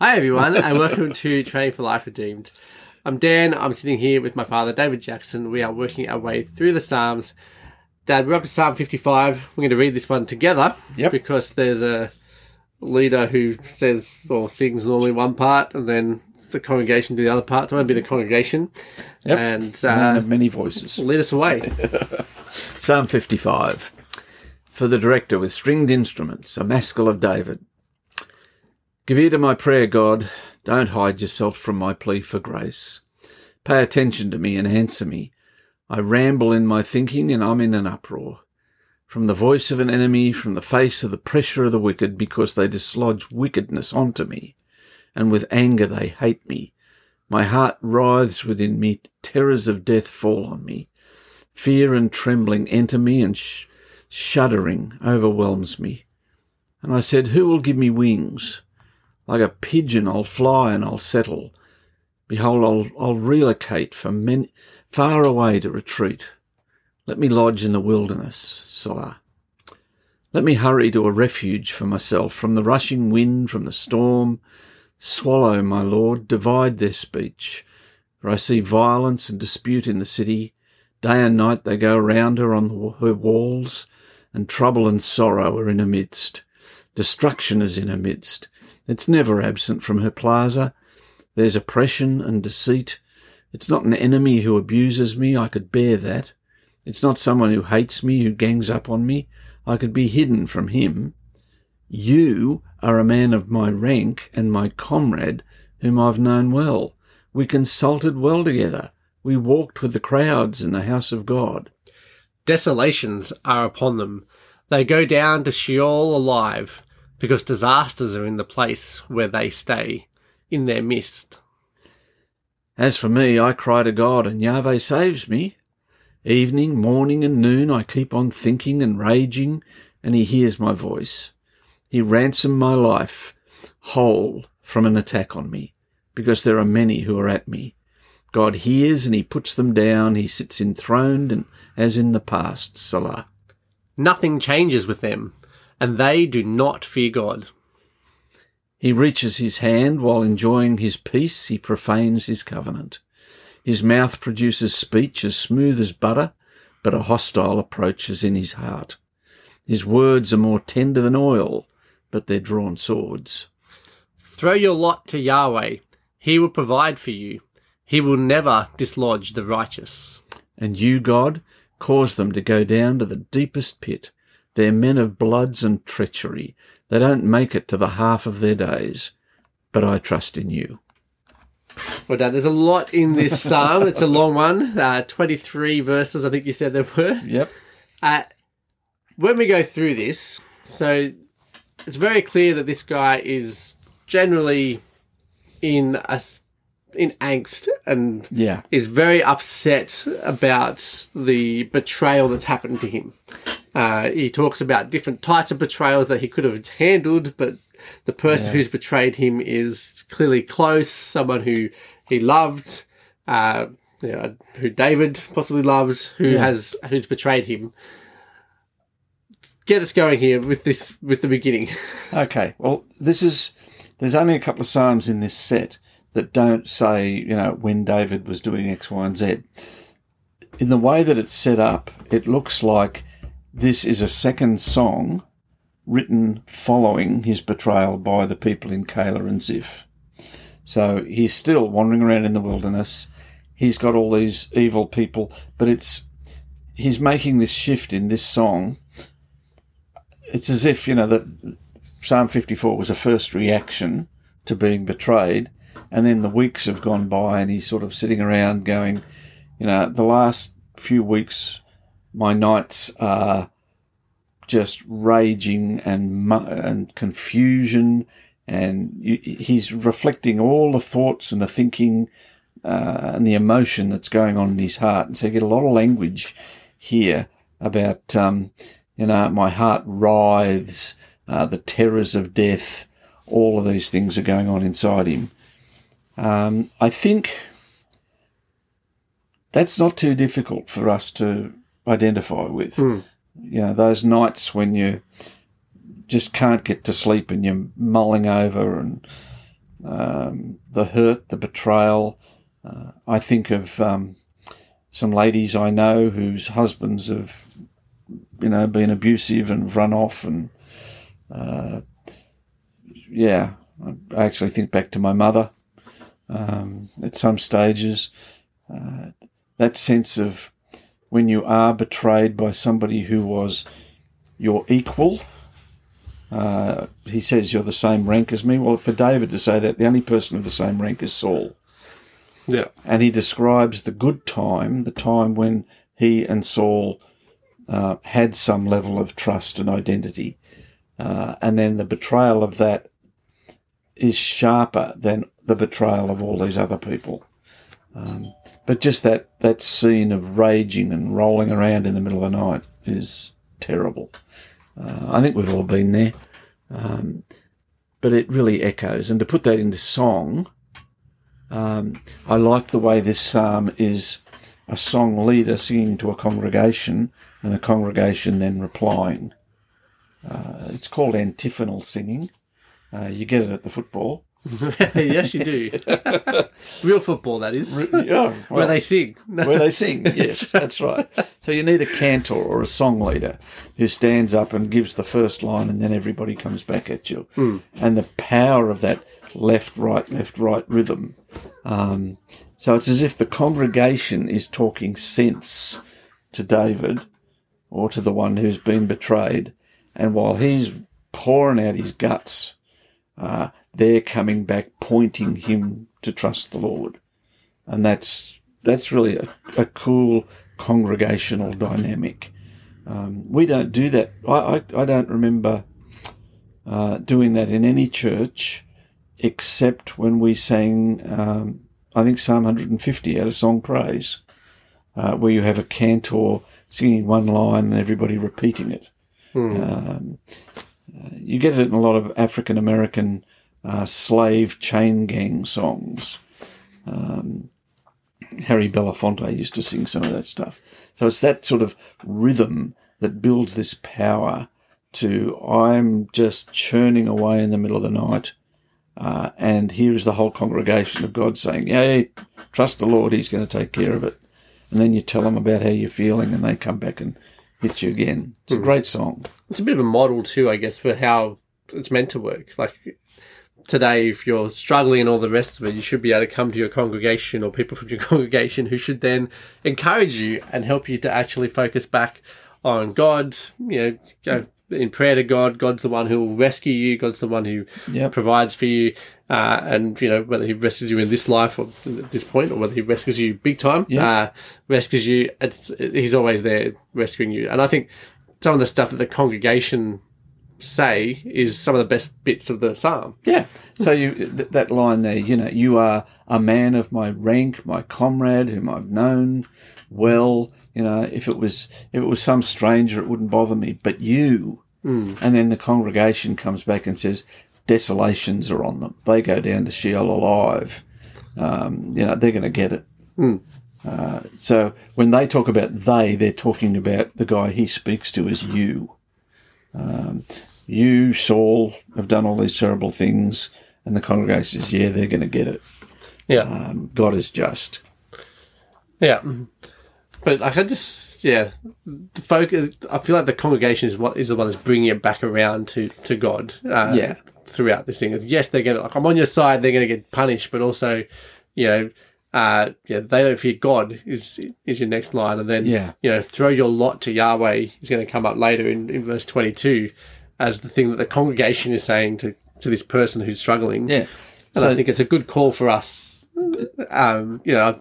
Hi, everyone, and welcome to Training for Life Redeemed. I'm Dan. I'm sitting here with my father, David Jackson. We are working our way through the Psalms. Dad, we're up to Psalm 55. We're going to read this one together Yep. because there's a leader who says or sings normally one part, and then the congregation do the other part. So I'm going to be the congregation Yep. and uh, of many voices. lead us away. Psalm 55. For the director with stringed instruments, a maskil of David. Give ear to my prayer, God. Don't hide yourself from my plea for grace. Pay attention to me and answer me. I ramble in my thinking and I'm in an uproar. From the voice of an enemy, from the face of the pressure of the wicked, because they dislodge wickedness onto me, and with anger they hate me. My heart writhes within me, terrors of death fall on me. Fear and trembling enter me, and sh- shuddering overwhelms me. And I said, Who will give me wings? Like a pigeon I'll fly and I'll settle. Behold, I'll, I'll relocate from men, far away to retreat. Let me lodge in the wilderness, Selah. Let me hurry to a refuge for myself from the rushing wind, from the storm. Swallow, my Lord, divide their speech. For I see violence and dispute in the city. Day and night they go around her on her walls, and trouble and sorrow are in her midst. Destruction is in her midst. It's never absent from her plaza. There's oppression and deceit. It's not an enemy who abuses me. I could bear that. It's not someone who hates me, who gangs up on me. I could be hidden from him. You are a man of my rank and my comrade, whom I've known well. We consulted well together. We walked with the crowds in the house of God. Desolations are upon them. They go down to Sheol alive because disasters are in the place where they stay, in their midst. As for me, I cry to God, and Yahweh saves me. Evening, morning, and noon I keep on thinking and raging, and he hears my voice. He ransomed my life whole from an attack on me, because there are many who are at me. God hears and he puts them down. He sits enthroned and as in the past, Selah. Nothing changes with them, and they do not fear God. He reaches his hand while enjoying his peace. He profanes his covenant. His mouth produces speech as smooth as butter, but a hostile approach is in his heart. His words are more tender than oil, but they're drawn swords. Throw your lot to Yahweh. He will provide for you. He will never dislodge the righteous. And you, God, cause them to go down to the deepest pit. They're men of bloods and treachery. They don't make it to the half of their days. But I trust in you. Well done. There's a lot in this psalm. It's a long one. Uh, 23 verses, I think you said there were. Yep. Uh, when we go through this, so it's very clear that this guy is generally in a in angst and Yeah. is very upset about the betrayal that's happened to him. Uh, he talks about different types of betrayals that he could have handled, but the person who's betrayed him is clearly close, someone who he loved, uh, you know, who David possibly loves, who Yeah. has who's betrayed him. Get us going here with this with the beginning. Okay. Well, this is there's only a couple of psalms in this set that don't say, you know, when David was doing X, Y, and Z. In the way that it's set up, it looks like this is a second song written following his betrayal by the people in Keilah and Ziph. So he's still wandering around in the wilderness. He's got all these evil people, but it's he's making this shift in this song. It's as if, you know, that Psalm 54 was a first reaction to being betrayed, and then the weeks have gone by, and he's sort of sitting around going, you know, the last few weeks, my nights are just raging and and confusion, and he's reflecting all the thoughts and the thinking uh, and the emotion that's going on in his heart, and so you get a lot of language here about, um, you know, my heart writhes, uh, the terrors of death, all of these things are going on inside him. Um, I think that's not too difficult for us to identify with. You know, those nights when you just can't get to sleep and you're mulling over and um, the hurt, the betrayal. Uh, I think of um, some ladies I know whose husbands have, you know, been abusive and run off, and uh, yeah, I actually think back to my mother um, at some stages. Uh, that sense of when you are betrayed by somebody who was your equal. Uh, he says you're the same rank as me. Well, for David to say that, the only person of the same rank is Saul. Yeah. And he describes the good time, the time when he and Saul uh, had some level of trust and identity. Uh, and then the betrayal of that is sharper than the betrayal of all these other people. Um, but just that, that scene of raging and rolling around in the middle of the night is terrible. Uh, I think we've all been there. Um, but it really echoes. And to put that into song, um, I like the way this psalm is a song leader singing to a congregation and a congregation then replying. Uh, it's called antiphonal singing. Uh, you get it at the football. yes, you do. Real football, that is. Yeah, Where they sing. where they sing. Yes, that's right. So you need a cantor or a song leader who stands up and gives the first line, and then everybody comes back at you. And the power of that left, right, left, right rhythm. Um, so it's as if the congregation is talking sense to David or to the one who's been betrayed, and while he's pouring out his guts, uh, they're coming back, pointing him to trust the Lord, and that's that's really a, a cool congregational dynamic. Um, we don't do that. I, I, I don't remember uh, doing that in any church, except when we sang, um, I think Psalm 150 out of Song Praise, uh, where you have a cantor singing one line and everybody repeating it. Um, uh, you get it in a lot of African American uh, slave chain gang songs. Um, Harry Belafonte used to sing some of that stuff. So it's that sort of rhythm that builds this power to I'm just churning away in the middle of the night. Uh, and here's the whole congregation of God saying, Yay, trust the Lord, He's going to take care of it. And then you tell them about how you're feeling, and they come back and hit you again. It's a great song. It's a bit of a model too, I guess, for how it's meant to work. Like today, if you're struggling and all the rest of it, you should be able to come to your congregation or people from your congregation who should then encourage you and help you to actually focus back on God. You know, go in prayer to God. God's the one who will rescue you. God's the one who Yep. provides for you. Uh, and you know whether He rescues you in this life or at this point, or whether He rescues you big time. Yeah. Uh, rescues you. It's, he's always there rescuing you. And I think some of the stuff that the congregation say is some of the best bits of the psalm. Yeah. So you th- that line there, you know, you are a man of my rank, my comrade, whom I've known well. You know, if it was if it was some stranger, it wouldn't bother me. But you, and then the congregation comes back and says, desolations are on them. They go down to Sheol alive. Um, you know, they're going to get it. Uh, so when they talk about they, they're talking about the guy he speaks to as you. Um, you, Saul, have done all these terrible things, and the congregation says, "Yeah, they're going to get it. Yeah. Um, God is just." Yeah, but like I just yeah, the focus. I feel like the congregation is what is the one that's bringing it back around to to God. Uh, Yeah. throughout this thing. Yes, they're gonna like I'm on your side. They're gonna get punished, but also, you know. Uh, yeah, they don't fear God is is your next line, and then Yeah. you know throw your lot to Yahweh is going to come up later in, in verse twenty two, as the thing that the congregation is saying to to this person who's struggling. Yeah. And So- I think it's a good call for us, um, you know,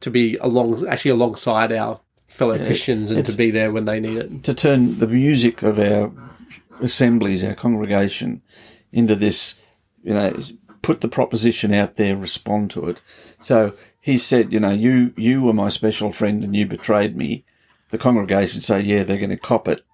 to be along, actually alongside our fellow Christians and to be there when they need it. to turn the music of our assemblies, our congregation, into this, you know, put the proposition out there, respond to it. So he said, you know, you you were my special friend and you betrayed me. The congregation say, yeah, they're going to cop it.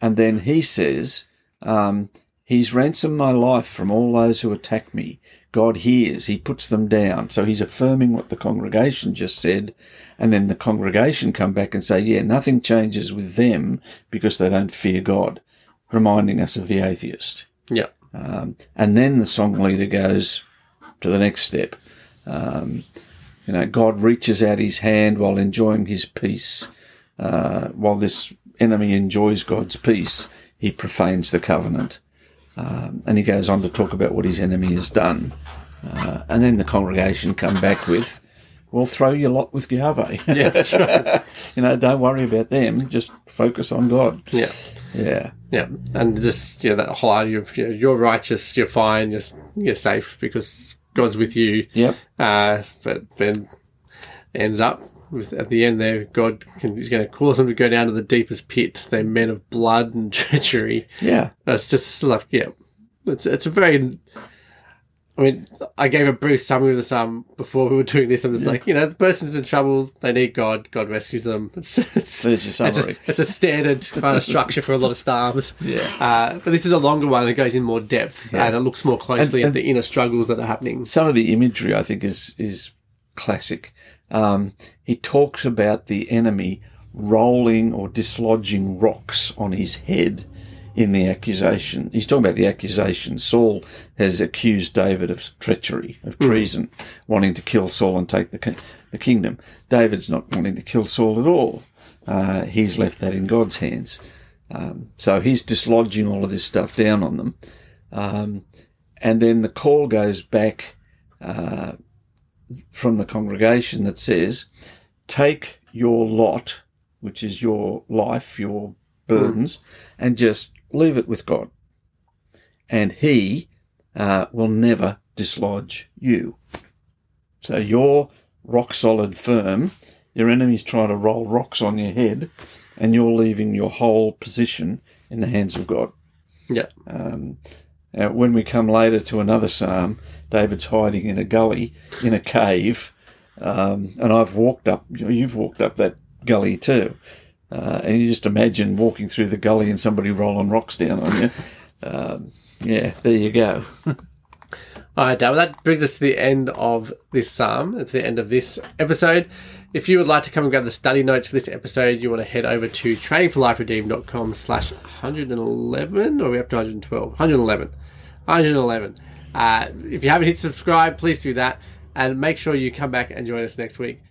And then he says, um, he's ransomed my life from all those who attack me. God hears, he puts them down. So he's affirming what the congregation just said. And then the congregation come back and say, yeah, nothing changes with them because they don't fear God, reminding us of the atheist. Yeah. Um, and then the song leader goes, to the next step. Um, you know, God reaches out his hand while enjoying his peace. Uh, while this enemy enjoys God's peace, he profanes the covenant. Um, and he goes on to talk about what his enemy has done. Uh, and then the congregation come back with, well, throw your lot with Yahweh. Yeah, that's right. you know, don't worry about them. Just focus on God. Yeah. Yeah. Yeah, and just you know, that whole idea of you know, you're righteous, you're fine, you're you're safe because God's with you. Yep. Uh, but then ends up with at the end there, God can, is going to cause them to go down to the deepest pit. They're men of blood and treachery. Yeah. It's just like yeah, it's it's a very. I mean, I gave a brief summary of the psalm before we were doing this. I was like, you know, the person's in trouble. They need God. God rescues them. It's, it's, There's your it's, a, summary. it's a standard kind of structure for a lot of psalms. Yeah. Uh, but this is a longer one that goes in more depth Yeah. and it looks more closely And- at the inner struggles that are happening. Some of the imagery I think is is classic. Um, he talks about the enemy rolling or dislodging rocks on his head in the accusation. He's talking about the accusation. Saul has accused David of treachery, of treason, wanting to kill Saul and take the, the kingdom. David's not wanting to kill Saul at all. Uh, he's left that in God's hands. Um, so he's dislodging all of this stuff down on them. Um, and then the call goes back uh, from the congregation that says, Take your lot, which is your life, your burdens, and just leave it with God. And He uh, will never dislodge you. So you're rock solid firm. Your enemy's trying to roll rocks on your head, and you're leaving your whole position in the hands of God. Yeah. Um, uh, when we come later to another psalm, David's hiding in a gully, in a cave, um, and I've walked up. You've walked up that gully too, uh, and you just imagine walking through the gully and somebody rolling rocks down on you. um, yeah, there you go. All right, Dad. Well, that brings us to the end of this psalm to the end of this episode. If you would like to come and grab the study notes for this episode, you want to head over to trainingforliferedeemed.com slash 111, or are we up to 112? 111. 111. Uh, if you haven't hit subscribe, please do that. And make sure you come back and join us next week.